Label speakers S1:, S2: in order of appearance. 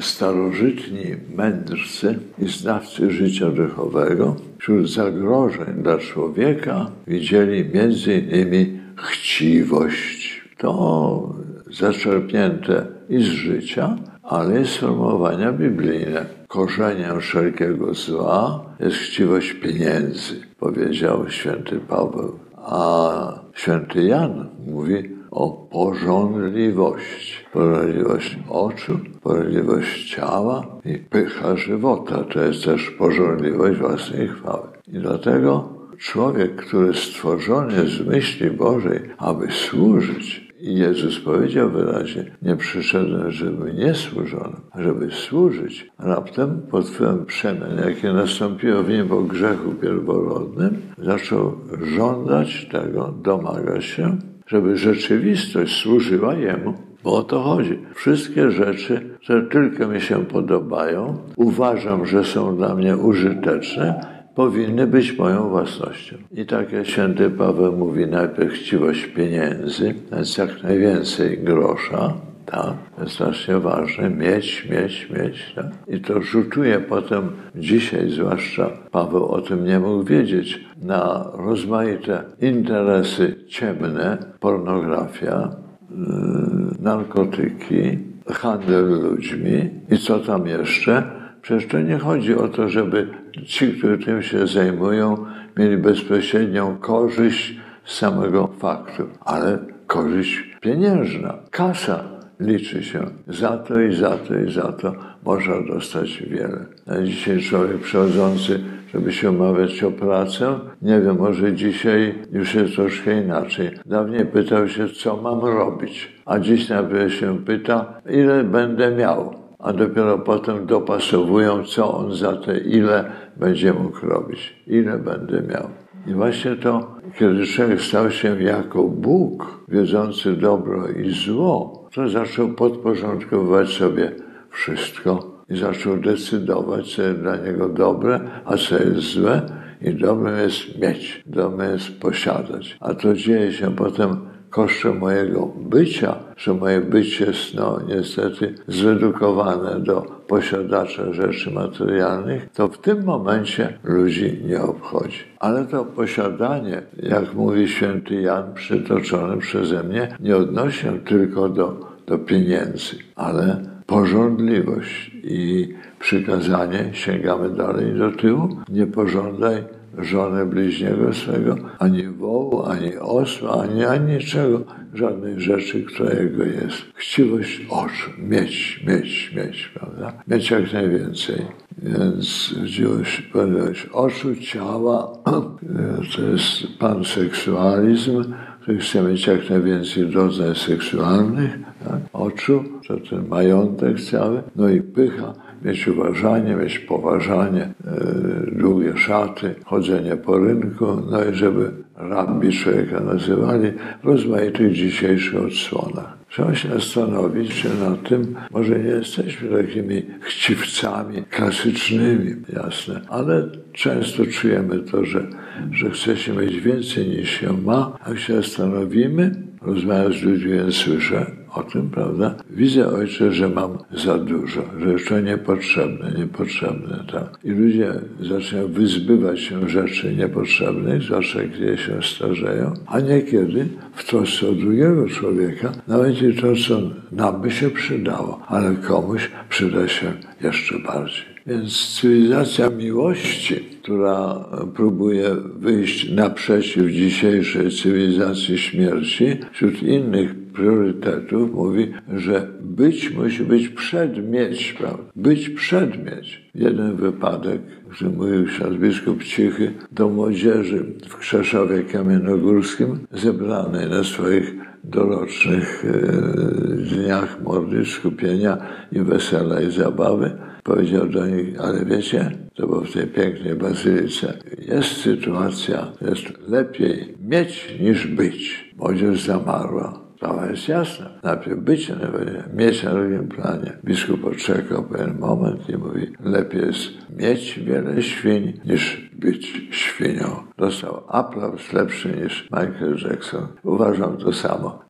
S1: starożytni mędrcy i znawcy życia duchowego wśród zagrożeń dla człowieka widzieli między innymi chciwość. To zaczerpnięte i z życia, ale i sformułowania biblijne. Korzeniem wszelkiego zła jest chciwość pieniędzy, powiedział święty Paweł. A święty Jan mówi o porządliwości. Porządliwość oczu, porządliwość ciała i pycha żywota. To jest też porządliwość własnej chwały. I dlatego człowiek, który stworzony jest z myśli Bożej, aby służyć, i Jezus powiedział wyraźnie, nie przyszedłem, żeby nie służono, żeby służyć. Raptem pod wpływem przemian, jakie nastąpiło w nim po grzechu pierworodnym, zaczął żądać tego, domagać się, żeby rzeczywistość służyła Jemu. Bo o to chodzi. Wszystkie rzeczy, które tylko mi się podobają, uważam, że są dla mnie użyteczne, powinny być moją własnością. I tak jak święty Paweł mówi, najpierw chciwość pieniędzy, więc jak najwięcej grosza, tak, strasznie ważne, mieć, mieć, mieć. Tak? I to rzutuje potem, dzisiaj zwłaszcza, Paweł o tym nie mógł wiedzieć, na rozmaite interesy ciemne, pornografia, yy, narkotyki, handel ludźmi i co tam jeszcze. Przecież to nie chodzi o to, żeby ci, którzy tym się zajmują, mieli bezpośrednią korzyść z samego faktu, ale korzyść pieniężna, kasa liczy się. Za to i za to i za to można dostać wiele. A dzisiaj człowiek przychodzący, żeby się umawiać o pracę, nie wiem, może dzisiaj już jest troszkę inaczej. Dawniej pytał się, co mam robić, a dziś nawet się pyta, ile będę miał. A dopiero potem dopasowują, co on za te ile będzie mógł robić, ile będę miał. I właśnie to, kiedy człowiek stał się jako Bóg, wiedzący dobro i zło, to zaczął podporządkowywać sobie wszystko i zaczął decydować, co jest dla niego dobre, a co jest złe. I dobrym jest mieć, dobrym jest posiadać. A to dzieje się potem kosztem mojego bycia, że moje bycie jest no, niestety zredukowane do posiadacza rzeczy materialnych, to w tym momencie ludzi nie obchodzi. Ale to posiadanie, jak mówi święty Jan, przytoczony przeze mnie, nie odnosi się tylko do, do pieniędzy, ale porządliwość i przykazanie, sięgamy dalej do tyłu, nie pożądaj żonę bliźniego swego, ani wołu, ani osła, ani, ani niczego, żadnej rzeczy, która jego jest. Chciwość oczu, mieć, mieć, mieć, prawda? Mieć jak najwięcej. Więc chciwość, powiedziałeś, oczu, ciała, to jest panseksualizm, który chce mieć jak najwięcej doznań seksualnych, tak? oczu, to ten majątek cały, no i pycha, mieć uważanie, mieć poważanie, e, długie szaty, chodzenie po rynku, no i żeby rabbi człowieka nazywali w rozmaitych dzisiejszych odsłonach. Trzeba się zastanowić, czy na tym może nie jesteśmy takimi chciwcami klasycznymi, jasne, ale często czujemy to, że, że chce się mieć więcej niż się ma, a jak się zastanowimy, rozmawiam z ludźmi, słyszę, o tym, prawda? Widzę, ojcze, że mam za dużo, że już to niepotrzebne, niepotrzebne, tak. I ludzie zaczynają wyzbywać się rzeczy niepotrzebnych, zwłaszcza kiedy się starzeją, a niekiedy w trosce o drugiego człowieka, nawet i to, co nam by się przydało, ale komuś przyda się jeszcze bardziej. Więc cywilizacja miłości, która próbuje wyjść naprzeciw dzisiejszej cywilizacji śmierci, wśród innych priorytetów mówi, że być musi być przedmieć, prawda? Być przedmieć. Jeden wypadek, który mówił ksiądz biskup Cichy do młodzieży w Krzeszowie Kamiennogórskim, zebranej na swoich dorocznych e, dniach modlitw, skupienia i wesela i zabawy, powiedział do nich, ale wiecie, to było w tej pięknej bazylice, jest sytuacja, jest lepiej mieć niż być. Młodzież zamarła. Sprawa jest jasna. Najpierw bycie na mieć na drugim planie. Biskup odczekał pewien moment i mówi, lepiej jest mieć wiele świń niż być świnią. Dostał aplauz lepszy niż Michael Jackson. Uważam to samo.